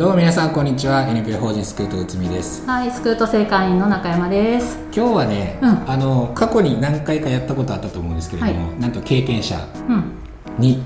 どうも皆さんこんにちは。NPO 法人スクートうつみです。はい、スクート正会員の中山です。今日はね、うん。あの過去に何回かやったことあったと思うんですけれども、はなんと経験者うん、に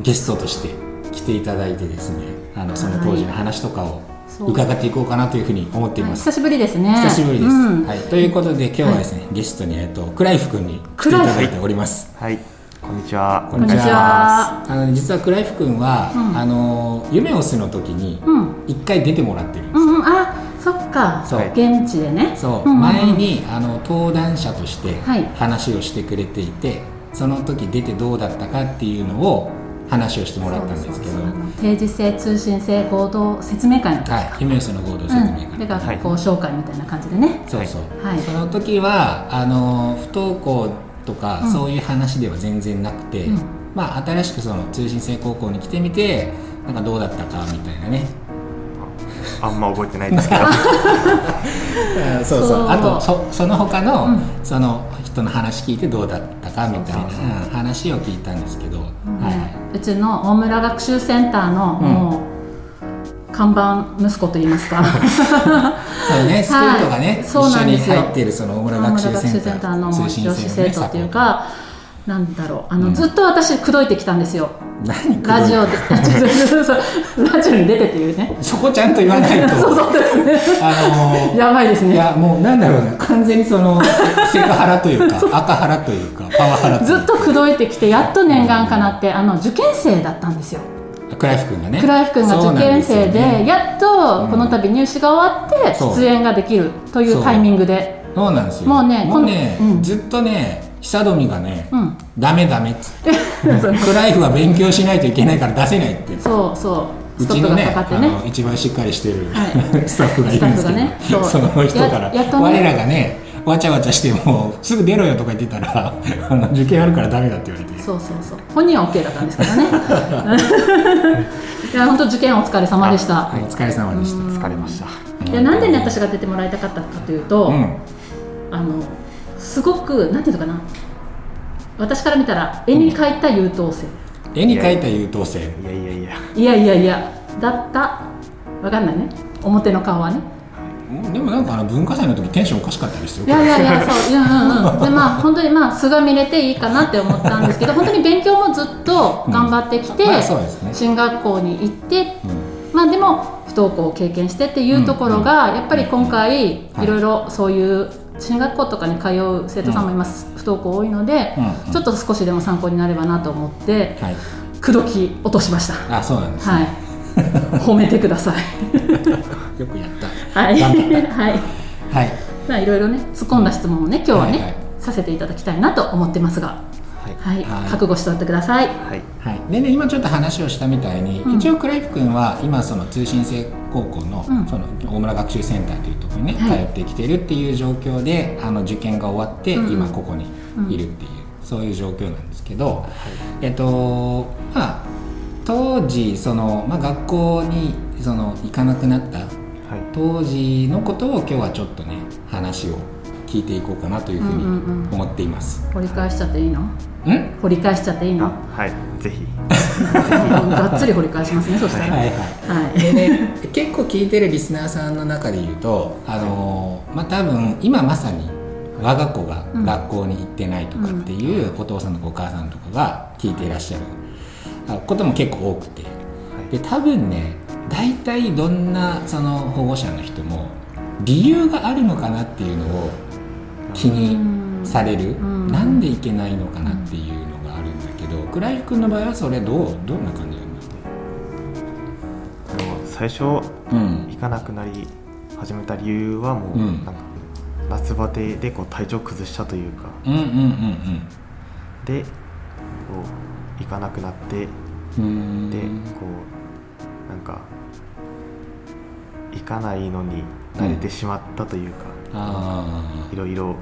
ゲストとして来ていただいてですねあのその当時の話とかを伺っていこうかなというふうに思っています、久しぶりですね。久しぶりです、うん。はい、ということで今日はですね、ゲストに、えっと、クライフ君に来ていただいております。はい、こんにちは。んにちは。あのね実はクライフ君は、うん。あの夢をすの時にうん、一回出てもらってるんです、うん、うん、あ、そっか。そう。現地でね。そう、んんん。前。にあの登壇者としてはい。話をしてくれていて、その時出てどうだったかっていうのを話をしてもらったんですけど。定時制通信制合同説明会の。時か。はい。夢をすの合同説明会、うん、で学校紹介みたいな感じでね。そうそう、はい。その時はあの不登校とか、うん。そういう話では全然なくて、うん。まあ新しくその通信制高校に来てみてなんかどうだったかみたいなね。あんま覚えてないですけど、う ん そうそう。そう。あとそその他の、うん。その人の話聞いてどうだったかみたいな話を聞いたんですけど、うん。はいはい。うちの大村学習センターの、うん。もう看板息子と言いますか。そうねスクートがね、そう一緒になんですよ入っているその大村学習センターの女子ね生徒っていうか、なんだろうあの、うんずっと私口説いてきたんですよ。何ラジオで ラジオに出てっていうね。そこちゃんと言わないと そうそうですね。あのーやばいですね。いやもうなんだろうね完全にそのセクハラというか赤ハラというかパワハラずっと口説いてきてやっと念願かなってあの受験生だったんですよ。クライフ君がね。クライフ君が受験生でね。やっとこの度入試が終わって出演ができるというタイミングで。そう。なんですよ。もうねもうね、うん。ずっとね久富がね、うん。ダメダメっつって。クライフは勉強しないといけないから出せないってそうそう。うちのねかかね。一番しっかりしてる、は スタッフがいるんですけど、ね。その人から。ね。我らがねわちゃわちゃしてもすぐ出ろよとか言ってたら あの受験あるからダメだって言われて。そうそうそう。本人は OK だったんですけどね。い。や本当受験お疲れ様でした。はい、お疲れ様でした、疲れました。でなんでね私が出てもらいたかったかというと、うん。あのすごくなんていうのかな。私から見たら絵に描いた優等生。絵に描いた優等生。いやいやいや、いやいやいやだった。わかんないね。表の顔はねでもなんかあの文化祭の時テンションおかしかったですよいやいやいやそういやうんうん。でまあ本当にまあ素が見れていいかなって思ったんですけど本当に勉強もずっと頑張ってきて、うん。まあそうですね。進学校に行ってうん。まあでも不登校を経験してっていうところが、やっぱり今回いはい。ろいろそういう進学校とかに通う生徒さんもいます、不登校多いので、うん。ちょっと少しでも参考になればなと思ってはい。口説き落としました。あそうなんです、はい。褒めてください。よくやったはい。はい。はい。まあいろいろね突っ込んだ質問をね今日はね、はいはい。させていただきたいなと思ってますがはい、覚悟しておいてください。はい、はい、でね今ちょっと話をしたみたいに、うん。一応クライフ君は今その通信制高校の,、うん。その大村学習センターというところにね、はい。通ってきてるっていう状況であの受験が終わって、今ここにいるっていう、そういう状況なんですけど、えっとまあ当時その、まあ、学校にその行かなくなったはい、当時のことを今日はちょっとね話を聞いていこうかなというふうにうんうんうん。思っています。掘り返しちゃっていいの？うん？掘り返しちゃっていいの？あ、はい、ぜひ。がっつり掘り返しますねそしたら。はいはい。はい。でね、結構聞いてるリスナーさんの中で言うと、あのーまあ、多分今まさに我が子がうん学校に行ってないとかっていうお父さんとかお母さんとかが聞いていらっしゃるあことも結構多くて。で多分ね大体どんなその保護者の人も理由があるのかなっていうのを気にされる、うん。なんでいけないのかなっていうのがあるんだけど倉井君の場合はそれどうどんな感じなんだでも最初うん行かなくなり始めた理由はもう、うん。なんか夏バテでこう体調崩したというか、うんうんうんでこう行かなくなってでこうなんか意行かないのに慣れてしまったというか、あいろいろ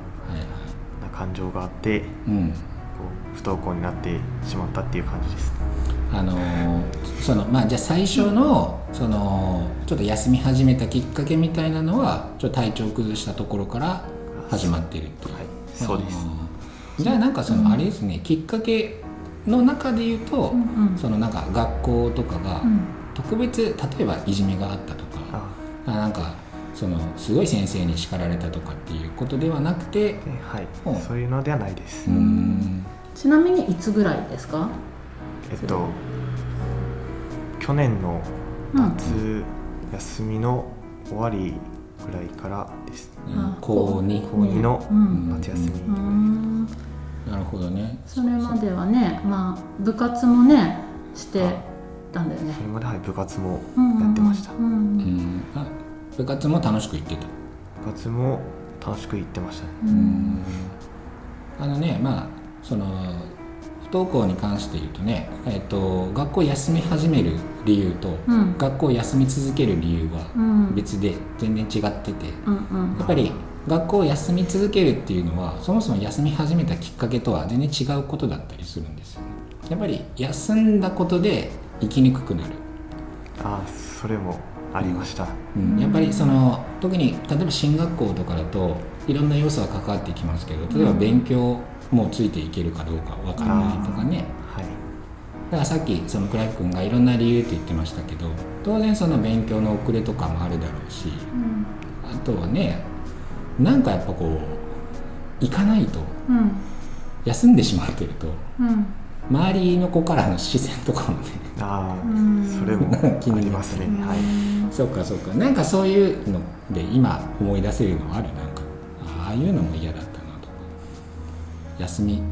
な感情があってこうん。う不登校になってしまったっていう感じです。あのーそのまあじゃあ最初のそのちょっと休み始めたきっかけみたいなのはちょっと体調崩したところから始まってるっていう。はい。そうです。じゃあなんかそのあれですね、きっかけの中で言うと、うんうん。そのなんか学校とかがうん。特別例えばいじめがあったとか、ああなんかそのすごい先生に叱られたとかっていうことではなくてではい。うんそういうのではないです。ちなみにいつぐらいですか？えっと去年の夏休みの終わりぐらいからです。あ高2高2のうん。夏休み。うーん。なるほどね。それまではねまあ部活もねしてたん。だよねそれまではい部活もやってました。うん。うん。あ部活も楽しく行ってた。部活も楽しく行ってましたね。ううん。んあのねまあその不登校に関して言うとね、えっと学校休み始める理由と、うん。学校休み続ける理由はうん。別で全然違ってて、うんうん。やっぱり学校を休み続けるっていうのはそもそも休み始めたきっかけとは全然違うことだったりするんですよね。やっぱり休んだことで生きにくくなる、あそれもありました。うん、やっぱりその特に例えば進学校とかだといろんな要素が関わってきますけど例えば勉強もついていけるかどうかわからないとかね。はい。だからさっきその倉木君がいろんな理由って言ってましたけど当然その勉強の遅れとかもあるだろうしうん。あとはねなんかやっぱこう行かないとうん。休んでしまってるとうん周りの子からの視線とかもね。ああうん。それもありますね。はい。そうかそうか。なんかそういうので今思い出せるのはある。なんかああいうのも嫌だったなとか。休み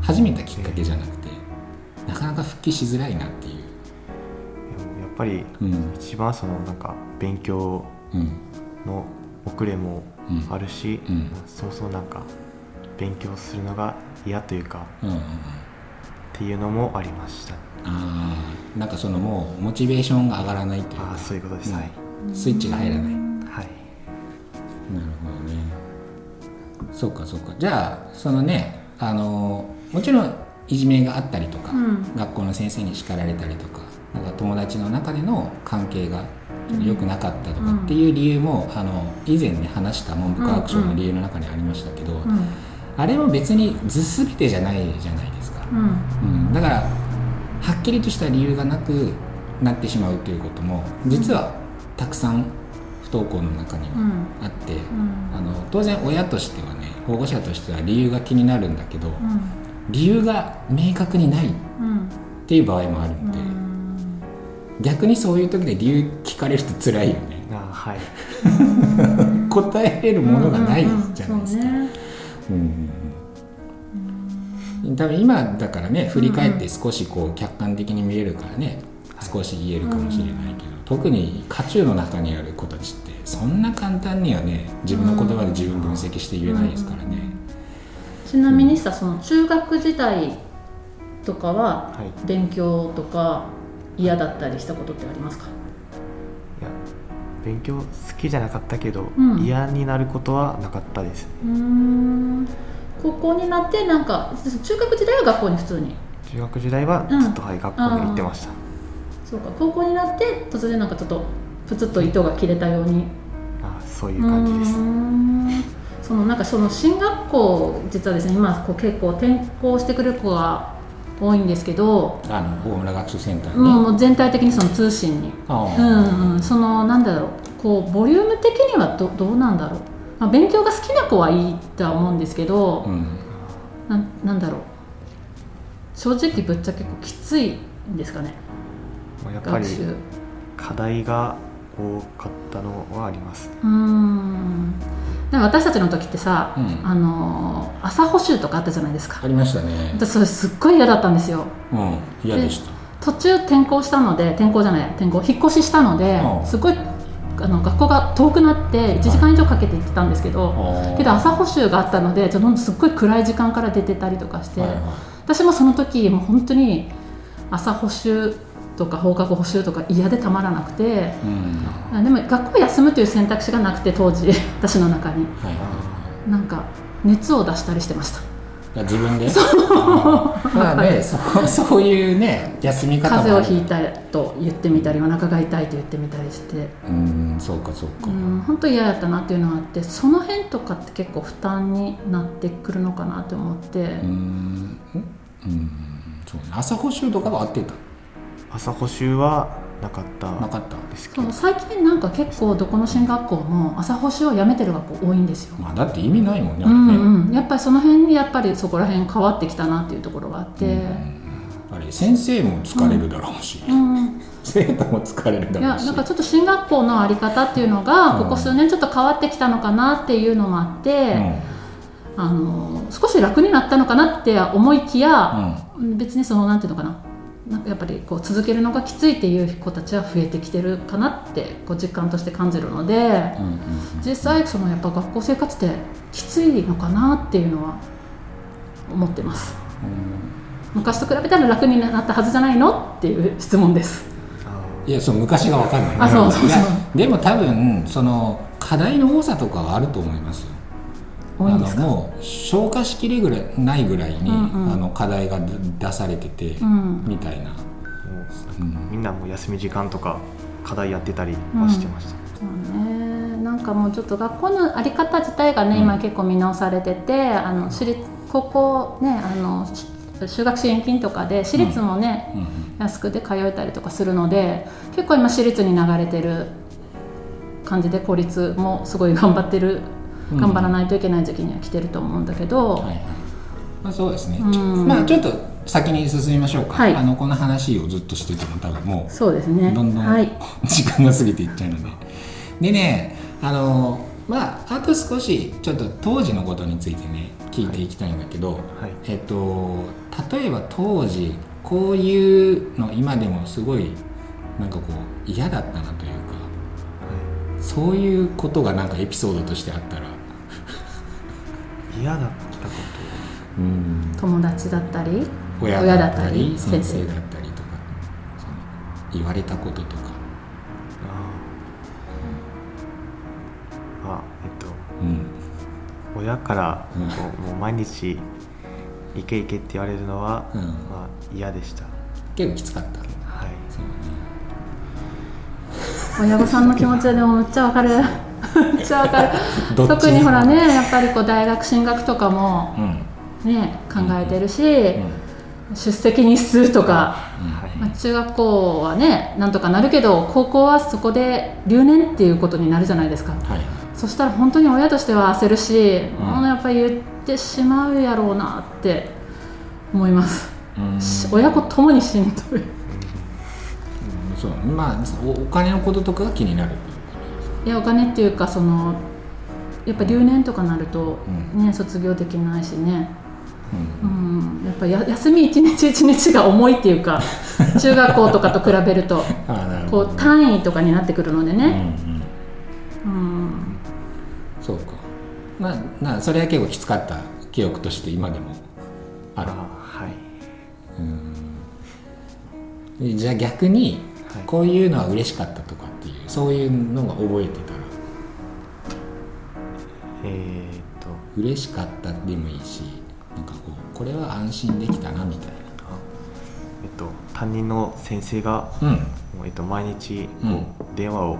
始めたきっかけじゃなくてなかなか復帰しづらいなっていう。やっぱりうん。一番そのなんか勉強うん。の遅れもうん。あるし、うん。そうそうなんか勉強するのが嫌というかうんうんうんっていうのもありました。ああなんかそのもうモチベーションが上がらないというかああそういうことです、うんはい。スイッチが入らない。なるはいほどね。そうかそうか。じゃあそのねあのもちろんいじめがあったりとか、うん。学校の先生に叱られたりとかなんか友達の中での関係が良くなかったとかっていう理由も、あの以前ね話した文部科学省の理由の中にありましたけど、うん。あれも別に図全てじゃないじゃないですか、うん。うん、だからはっきりとした理由がなくなってしまうということも実はたくさん不登校の中にはうん。あって、うん。あの当然親としてはね保護者としては理由が気になるんだけど、うん。理由が明確にないっうんていう場合もあるので、逆にそういう時で理由聞かれると辛いよね。ああはい。答えれるものがないじゃないですか。うんうんうんうん多分今だからね振り返って少しこう客観的に見れるからね、少し言えるかもしれないけど、特に渦中の中にある子たちってそんな簡単にはね自分の言葉で自分分析して言えないですからね。ちなみにさその中学時代とかははい。勉強とか嫌だったりしたことってありますか？いや勉強好きじゃなかったけど、うん。嫌になることはなかったです。うーん高校になってなんか中学時代は学校に普通に。中学時代はうん。ずっと、はい学校に行ってました。そうか高校になって突然なんかちょっとプツッと糸が切れたように。ああそういう感じです。そのなんかその進学校実はですね今こう結構転校してくる子が多いんですけど、あの大村学習センターに、もうもう全体的にその通信に。うんうん、そのなんだろうこうボリューム的にはどどうなんだろう、まあ、勉強が好きな子はいいとは思うんですけど、うん。なんなんだろう。正直ぶっちゃけきついんですかね。まあやっぱり課題が多かったのはあります。うーん。でも私たちの時ってさ、うん。あのー朝補習とかあったじゃないですか。ありましたね。私それすっごい嫌だったんですよ。うん。嫌でした。途中転校したので転校じゃない転校引っ越ししたのでうん。すごいあの学校が遠くなって1時間以上かけて行ってたんですけど、ああけど朝補習があったのでちょっとすっごい暗い時間から出てたりとかして、はいはい。私もその時もう本当に朝補習とか放課後補習とか嫌でたまらなくてうん。でも学校休むという選択肢がなくて当時私の中に。はい。なんか熱を出したりしてました自分で？そう。まあねそうそういうね休み方も。風邪をひいたと言ってみたりお腹が痛いと言ってみたりして。うんそうかそうか、うん本当嫌やったなっていうのがあってその辺とかって結構負担になってくるのかなと思って、うん。うん。そうね。朝補習とかは合ってた？朝補習はなかったなかった。ですけど。最近なんか結構どこの進学校も朝補習をやめてる学校多いんですよ、まあだって意味ないもんねあうんうん、やっぱりその辺にやっぱりそこら辺変わってきたなっていうところがあって、あれ先生も疲れるだろうし、うん生徒も疲れるだいろうし。やなんかちょっと進学校の在り方っていうのがうん。ここ数年ちょっと変わってきたのかなっていうのもあって、あの少し楽になったのかなって思いきや、別にそのなんていうのかななんかやっぱりこう続けるのがきついっていう子たちは増えてきてるかなってこう実感として感じるので、うんうんうん実際そのやっぱ学校生活ってきついのかなっていうのは思ってます。昔と比べたら楽になったはずじゃないのっていう質問です。あいやその昔が分かんない。あそうそうそういやでも多分その課題の多さとかはあると思いますよ多いんですか？あのもう消化しきれぐらいないぐらいに、うんうん。あの課題が出されてて、うん。みたいな、ーもううん。みんなもう休み時間とか課題やってたりはしてました、そうね。なんかもうちょっと学校の在り方自体がね、うん。今結構見直されててあの私立高校ねあのし就学支援金とかで私立もね、うん。うん。安くで通えたりとかするので結構今私立に流れてる感じで公立もすごい頑張ってる、うん頑張らないといけない時期には来てると思うんだけど、はいはい。まあ、そうですね、まあちょっと先に進みましょうか、はい。あのこの話をずっとしてても多分もうそうですね。どんどんはい。時間が過ぎていっちゃうので、でねあのまああと少しちょっと当時のことについてね聞いていきたいんだけど、はい。えっと例えば当時こういうの今でもすごいなんかこう嫌だったなというかはそういうことがなんかエピソードとしてあったらい、嫌だったこうん。友達だったり親親だっりだったたり先先生生だったりとかその言われたこととか、とあー。あえっとうん。親からうん。こうもう毎日「行け行け」って言われるのは、うん。まあ、嫌でした。結構きつかった。はい。親御さんの気持ちはでもめっちゃわかるめっちゃわかる。特にほらねやっぱりこう大学進学とかもうん。ね考えてるし、うん出席日数とか、はい。まあ、中学校はねなんとかなるけど高校はそこで留年っていうことになるじゃないですか。はい。そしたら本当に親としては焦るし、うん。もうやっぱり言ってしまうやろうなって思います、親子ともにしんどいうんそう。まあおお金のこととかが気になるいやお金っていうかそのやっぱ留年とかなると、うね卒業できないしね、ううん。ん、やっぱや休み一日一日が重いっていうか 中学校とかと比べるとああなるこほどう単位とかになってくるのでうんうね、ん。うん。そうか。まあなそれは結構きつかった記憶として今でも。ある。あはい。うん。でじゃあ逆にはい。こういうのは嬉しかったそういうのが覚えてたら。えー、っと。嬉しかったでもいいしなんかこうこれは安心できたなみたいあえっと担任の先生が、なうん。えっと、毎日こう、うん。電話を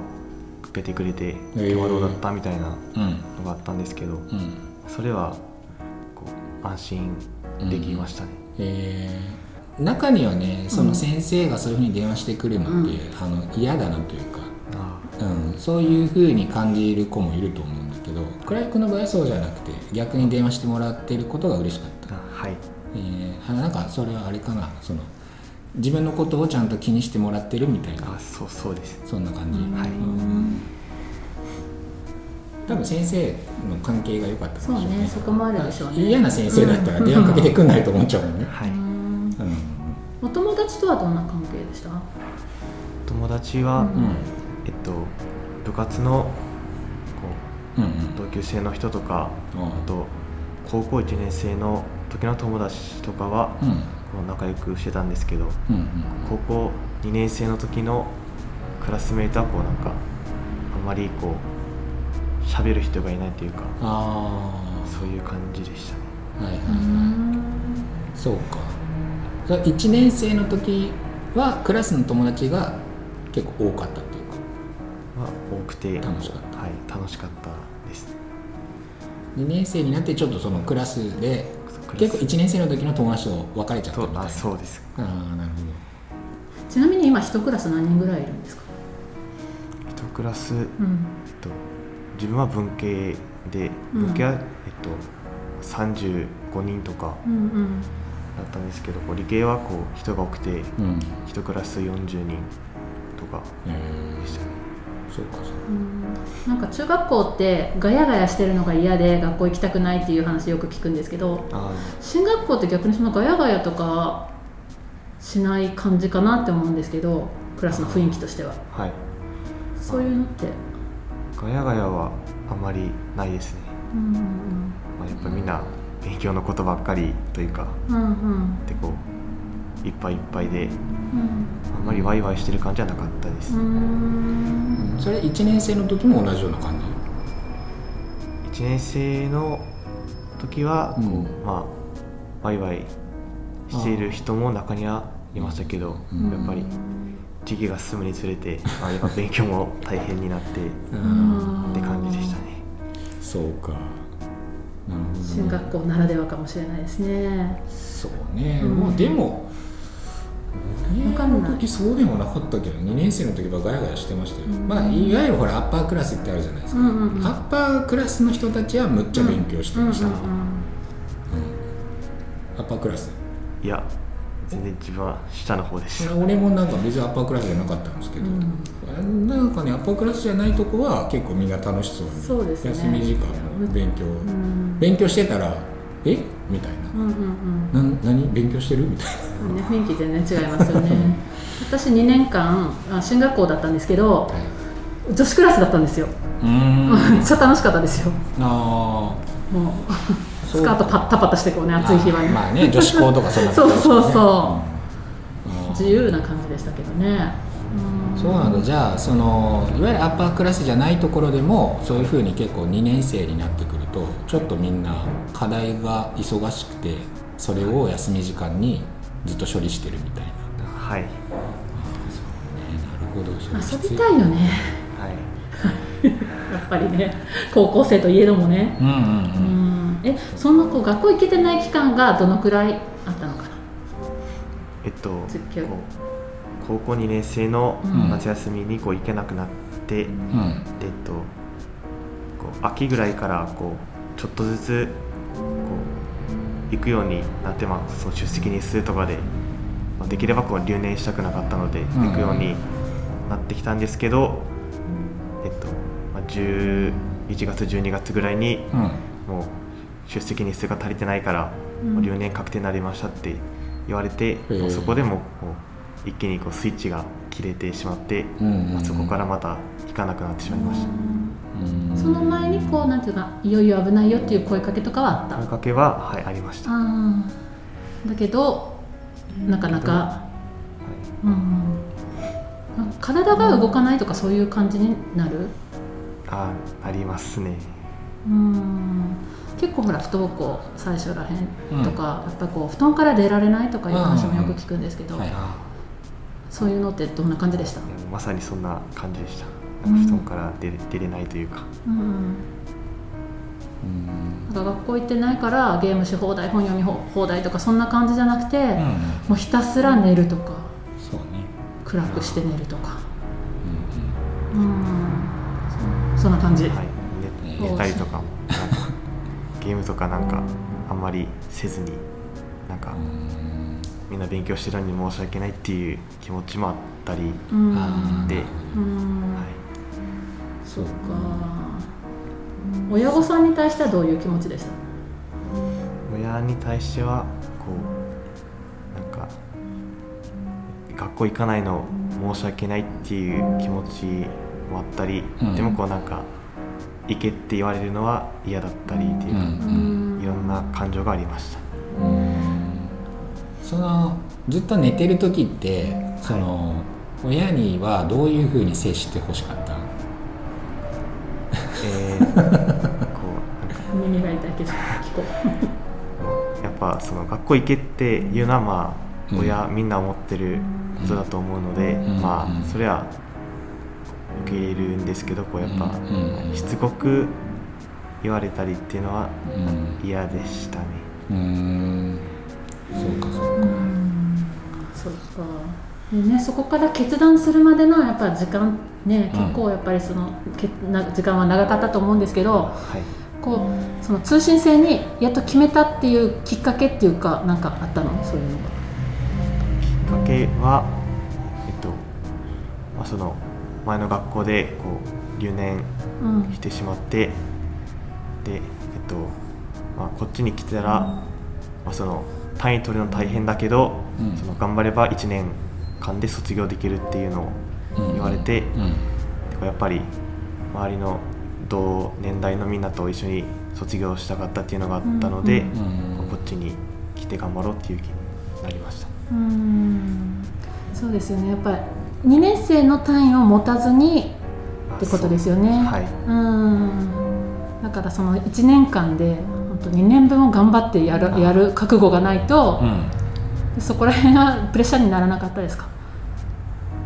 かけてくれてへ「ー。今日はどうだった?」みたいなうん。のがあったんですけどうん。それはこう安心できましたね、えー。中にはねその先生がそういうふうに電話してくるのって、あの嫌だなというか、あうん、そういうふうに感じる子もいると思うんだけど倉井君の場合はそうじゃなくて逆に電話してもらってることが嬉しかった。あはい。えー、あなんかそれはあれかな。その自分のことをちゃんと気にしてもらってるみたいな。あそうそうです。そんな感じ、はい。うん。多分先生の関係が良かったかもしれないそうねそこもあるでしょうね。嫌な先生だったら電話かけてくんないと思っちゃうもんね、はい、うんうん。お友達とはどんな関係でした？友達は、うんえっと部活のこうんうん。う同級生の人とかうん。あと高校1年生の時の友達とかはうん。こ仲良くしてたんですけどうんうん高校2年生の時のクラスメイトはこうなんかあんまりこう喋る人がいないというかあそういう感じでしたね。あはいはい、うん。そうか。それ1年生の時はクラスの友達が結構多かったくて楽しかった。はい楽しかったです。2年生になってちょっとそのクラスで結構1年生の時の友達と別れちゃったみたいな。そうですああなるほちなみに今一クラス何人ぐらいいるんですか、一クラス、えっうんと、自分は文系でうん。文系は、えっと、35人とかうんうん。だったんですけどこう理系はこう人が多くてどうん。一クラス40人とかえーでしたねそうかそううん。なんか中学校ってガヤガヤしてるのが嫌で学校行きたくないっていう話よく聞くんですけどあ進学校って逆にそのガヤガヤとかしない感じかなって思うんですけどクラスの雰囲気としては。ーはい。そういうのって？ガヤガヤはあまりないですね、うんうん。まあ、やっぱみんな勉強のことばっかりというかうんうん。でこういっぱいいっぱいでうん。あんまりワイワイしてる感じはなかったです、それ1年生の時も同じような感じ？1年生の時はこう、うん。まあワイワイしている人も中にはいましたけど、うん。やっぱり時期が進むにつれて、まあ、やっぱ勉強も大変になってっうん。て感じでしたね。そうか。なるほど、ね、進学校ならではかもしれないですね。そうね、うん。まあでもないの時そうでもなかったけど2年生の時はガヤガヤしてましたよ、うん。まあいわゆるほらアッパークラスってあるじゃないですか、うんうんうん。アッパークラスの人たちはむっちゃ勉強してました、うんうんアッパークラス。いや全然自分は下の方でした。俺もなんか別にアッパークラスじゃなかったんですけど、なんかねアッパークラスじゃないとこは結構みんな楽しそうにそうですね。休み時間の勉強、うん。勉強してたらえ？みたいな、うんうんなん何？勉強してる？みたいうんね、雰囲気全然違いますよね。私2年間あ進学校だったんですけどな、女子クラスだったんですよ。うーん。めっちゃ楽しかったですよ。あもう ースカートパッタパタしてこうね暑い日はね、まあね女子校とかそんなそうそうそう。うん。自由な感じでしたけどね。うんそうなんだ。じゃあそのいわゆるアッパークラスじゃないところでもそういうふうに結構2年生になってくるとちょっとみんな課題が忙しくてそれを休み時間にずっと処理してるみたいな、はい。ね、なるほど。遊びたいよね。はい。やっぱりね高校生といえどもね。うんうんううん。んえその子学校行けてない期間がどのくらいあったのかな？えっと高校2年生のうん。夏休みにこう行けなくなって、うん。でえっとこう秋ぐらいからこうちょっとずつこう行くようになってます。その出席日数とかで、まあできればこう留年したくなかったのでん。行くようになってきたんですけど、えっとまあ、11月12月ぐらいにうん。もう出席日数が足りてないから、うん。もう留年確定になりましたって言われて、ー。もうそこでもこう一気にこうスイッチが切れてしまって、うんうんうん。まあそこからまた行かなくなってしまいました。うん。その前にこうなんていうかいよいよ危ないよっていう声かけとかはあった。声かけは、はい、ありました。だけどなかなか、い。うん、体が動かないとかそういう感じになる、あありますね。うん、結構ほら不登校最初らへんとか、やっぱこう布団から出られないとかいう話もよく聞くんですけど、はい。あそういうのってどんな感じでした、まさにそんな感じでした。うん。布団から出れ出れないというか、うん、うん。なんか学校行ってないからゲームし放題本読み放題とかそんな感じじゃなくて、うんうん。もうひたすら寝るとかそうね。暗くして寝るとか、うんうん。うん、そそんな感じ、はい、寝寝たりとかも。なんかゲームとかなんかあんまりせずになんかうんみんな勉強してるのに申し訳ないっていう気持ちもあったりうん。あーで、うん。はい、そうか。親御さんに対してはどういう気持ちでした？親に対してはこうなんか学校行かないの申し訳ないっていう気持ちもあったり、うん。でもこうなんか行けって言われるのは嫌だったりっていうか、うんいろんな感情がありました。ううんそのずっと寝てる時ってその親にはどういうふうに接してほしかった？えー、こ耳が痛いけど聞こうやっぱその学校行けっていうのはまあうん親、みんな思ってることだと思うので、うん。まうん。あそれは受け入れるんですけどこうやっぱ、しつこく言われたりっていうのはうん。嫌でしたね。うーんそうか。そうか。うそうかでねそこから決断するまでのやっぱ時間ねうん。結構やっぱりそのけな時間は長かったと思うんですけどはい。こうその通信制にやっと決めたっていうきっかけっていうかなんかあったの？そういうのがきっかけはえっと、まあ、その前の学校でこう留年うん。してしまってでえっと、まあ、こっちに来てたら、まあ、その単位取るの大変だけど、うん。その頑張れば1年間で卒業できるっていうのを言われて、うん。やっぱり周りの同年代のみんなと一緒に卒業したかったっていうのがあったので、うん。うん。こっちに来て頑張ろうっていう気になりました。うん。そうですよね。やっぱり2年生の単位を持たずにってことですよね。はい。うん。だからその1年間で本当2年分を頑張ってやるやる覚悟がないとう、ん。そこら辺はプレッシャーにならなかったですか？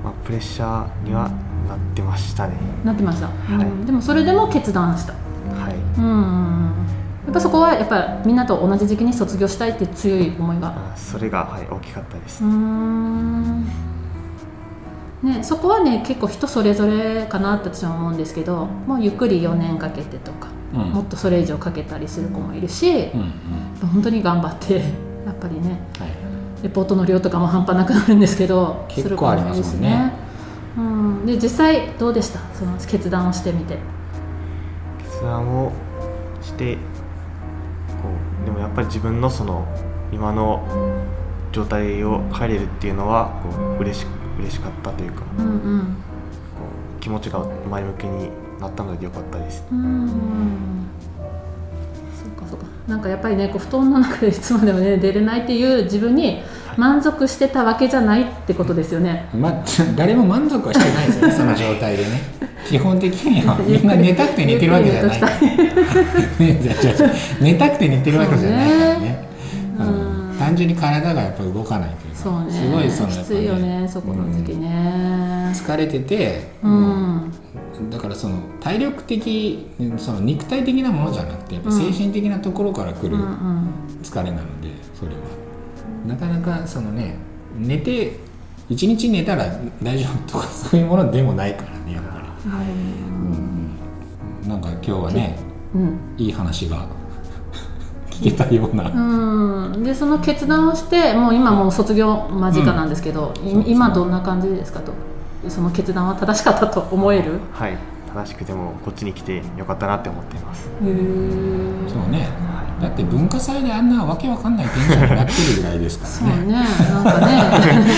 まあ、プレッシャーにはなってましたね。なってました、はい。うん。でもそれでも決断した。はい。うん。やっぱそこはやっぱみんなと同じ時期に卒業したいっていう強い思いが。あそれが、はい、大きかったです。うーん。ね、そこはね結構人それぞれかなって私は思うんですけどもうゆっくり4年かけてとか、うん。もっとそれ以上かけたりする子もいるし、うんうん。本当に頑張って やっぱりねはいレポートの量とかも半端なくなるんですけど結構ありますもんね。する子もいるしうん、で実際どうでした？その決断をしてみて。決断をしてこうでもやっぱり自分のその今の状態を変えれるっていうのはこう嬉し嬉しかったというか、うんうん。こう気持ちが前向きになったのでよかったです。うんそうかそうか。なんかやっぱりねこう布団の中でいつまでもね出れないっていう自分に満足してたわけじゃないってことですよね。ま、誰も満足はしてないですよね その状態でね。基本的には みんな寝たくて寝てるわけじゃない。ね寝たくて寝てるわけじゃないからね。単純に体がやっぱ動かないというかそうね。すごいそのやっぱきついよねそこの時期ね。疲れてて、うんだからその体力的その肉体的なものじゃなくてやっぱ精神的なところから来る疲れなのでそれは。なかなかそのね寝て一日寝たら大丈夫とかそういうものでもないからねやっぱり、うんうん、なんか今日はねうん。いい話が 聞けたような、うん、でその決断をしてもう今もう卒業間近なんですけど、うですね。今どんな感じですかと？その決断は正しかったと思える？はい、正しくてもこっちに来てよかったなって思っています。そうね。だって文化祭であんなわけわかんない店長になってるぐらいですからね。そうね。なんかね。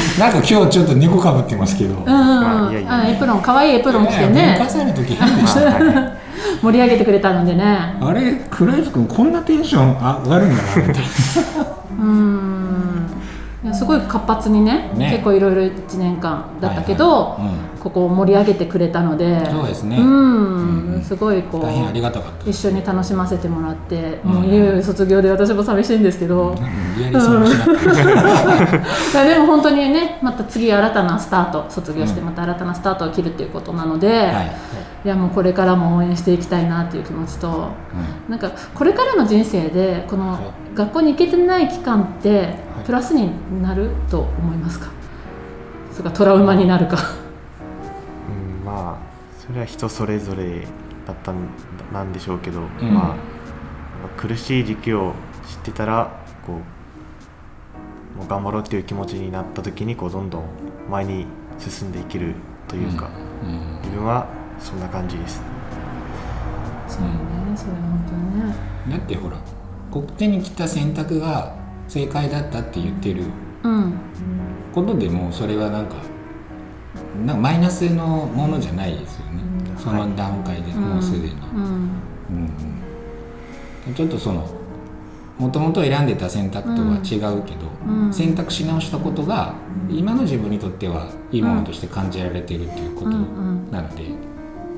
なんか今日ちょっと猫かぶってますけど、うん、まあいやいやあエプロン可愛いエプロン着て文ね化祭の時変でした。ね 盛り上げてくれたのでね。あれ倉石君こんなテンション上がるんだなみたいな。うんすごい活発にねね。結構いろいろ1年間だったけど、はいはい。うん。ここを盛り上げてくれたのでそうですね。うん、うんすごいこうありがたかった一緒に楽しませてもらって、うん。もういよいよ卒業で私も寂しいんですけど、うん。リアリそうなしな いやでも本当にねまた次新たなスタート卒業してうんまた新たなスタートを切るっていうことなので、はいい、やもうこれからも応援していきたいなっていう気持ちとなんかこれからの人生でこのはい学校に行けてない期間ってはい。プラスになると思いますか？それかトラウマになるか。うん、まあそれは人それぞれだったんなんでしょうけど、うん。まあ苦しい時期を知ってたらこうもう頑張ろうっていう気持ちになった時にこうどんどん前に進んでいけるというか、うん。うん。自分はそんな感じです。そう。ねそれは本当にね。だってほらこっちに来た選択が正解だったって言ってるうん。ことでもうそれはなんかなんかマイナスのものじゃないですよね、うん。その段階でもうすでに、うん。ちょっとそのもともと選んでた選択とは違うけど、うん。選択し直したことが今の自分にとってはいいものとして感じられているっていうことうん。なので、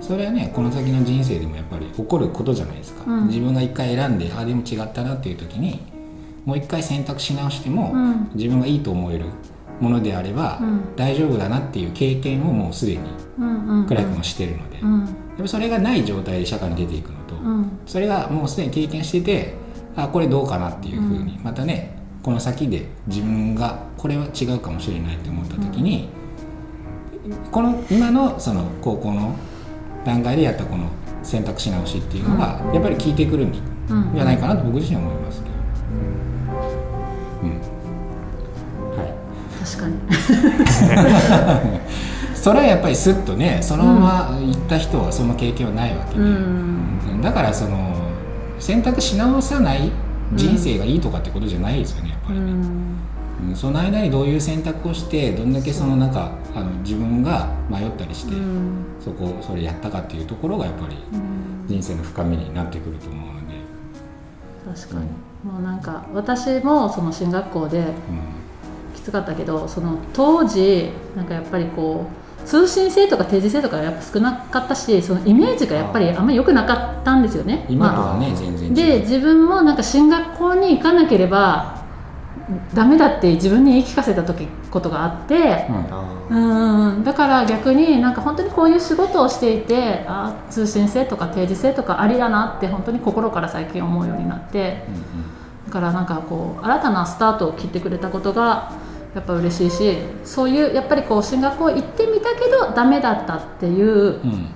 それはねこの先の人生でもやっぱり起こることじゃないですか、うん。自分が一回選んでああでも違ったなっていう時にもう一回選択し直しても、うん。自分がいいと思えるものであれば、うん。大丈夫だなっていう経験をもうすでにクライ君はしてるので、うん。でもそれがない状態で社会に出ていくのと、うん。それがもうすでに経験しててあこれどうかなっていうふうに、またねこの先で自分がこれは違うかもしれないって思った時に、この今のその高校の段階でやったこの選択し直しっていうのが、やっぱり効いてくるんじうんゃないかなと僕自身は思いますけど。うん。はい確かに。それはやっぱりスッとねそのまま行った人はその経験はないわけで、うん。だからその選択し直さない人生がいいとかってことじゃないですよねやっぱうりね、んうんその間にどういう選択をしてどんだけそのなんかあの自分が迷ったりして、うん。そこそれやったかっていうところがやっぱりうん。人生の深みになってくると思うので、確かに。もうなんか私もその進学校でうん。きつかったけどその当時なんかやっぱりこう通信制とか定時制とかやっぱ少なかったしそのイメージがやっぱりあんまり良くなかったんですよね。今とまはね、全然違う。あで自分もなんか進学校に行かなければダメだって自分に言い聞かせた時ことがあって、うん。あうん。うんだから逆になんか本当にこういう仕事をしていてあ通信制とか定時制とかありだなって本当に心から最近思うようになってだからなんかこう新たなスタートを切ってくれたことがやっぱ嬉しいしそういうやっぱりこう進学校行ってみたけどダメだったっていう、うん。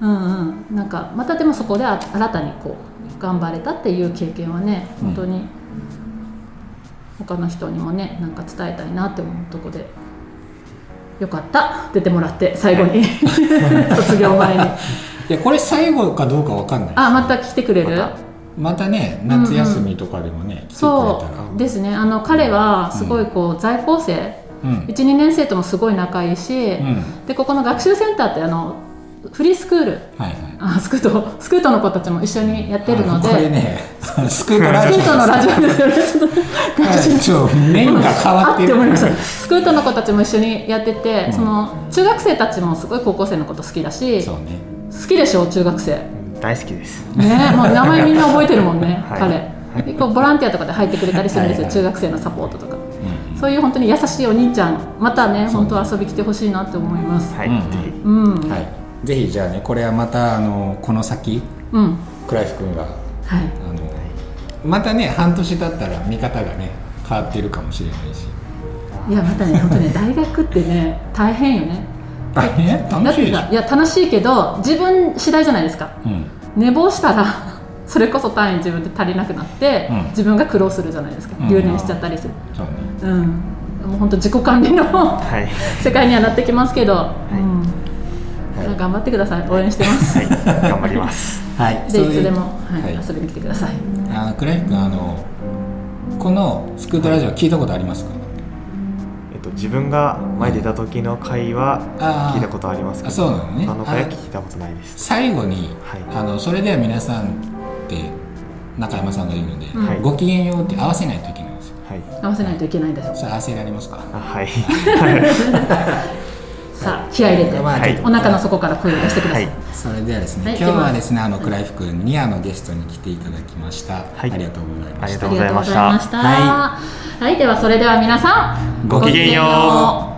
うんうん。うん、なんかまたでもそこであ新たにこう頑張れたっていう経験はねうん本当に他の人にもねなんか伝えたいなって思うとこでよかった出てもらって最後に。卒業前に。いやこれ最後かどうかわかんないあまた来てくれる？また。またね夏休みとかでもね、来てくれたそらうですね。あの彼はすごいこう在校生。うん。12年生ともすごい仲いいし、うん。でここの学習センターってあのフリースクール。はいはい。あスクート。スクートの子たちも一緒にやってるので。あこれね スクートラジオ。スクートのラジオですよね。ちょっとはいちょっと面が変わあっるってて思いましたスクートの子たちも一緒にやってて、うん。その中学生たちもすごい高校生のこと好きだしそうね。好きでしょ中学生。大好きです。もう名前みんな覚えてるもんね、はい。彼。でこうボランティアとかで入ってくれたりするんですよ、はいはい中学生のサポートとか。うんそういう本当に優しいお兄ちゃんまたね本当は遊び来てほしいなって思います、はい、うん、はいぜひじゃあねこれはまたあのこの先うん。クライフ君がはい。あのまたね半年経ったら見方がね変わってるかもしれないし。いやまたね本当ね 大学ってね大変よね。大変？楽しいでしいや楽しいけど自分次第じゃないですか。うん。寝坊したら それこそ単位自分で足りなくなって、うん。自分が苦労するじゃないですか。うん。留年しちゃったりする。そうね。うん、もう本当自己管理のはい。世界にはなってきますけど、い。うん。はい頑張ってください。応援してます、はい。頑張ります。はい。でいつでも、はい。はい。遊びに来てください。あのクライフ君あのこのスクートラジオ聞いたことありますか？えっと自分が前出た時の回は聞いたことありますけあどそうなのね。あの回はあ聞いたことないです。最後に、はい。あのそれでは皆さんって中山さんが言うので、うん。はい。ごきげんようって合わせないといけないんですよ。はい。合わせないといけないんだよ。それ合わせられますか？あはい さあ気合い入れて、まあはい。お腹の底から声を出してください、はい。それではですね、はい今日はですねあのクライフ君にあのゲストに来ていただきました、はい。ありがとうございました。ありがとうございました。ありがとうございました。はい、ではそれでは皆さんごきげんよう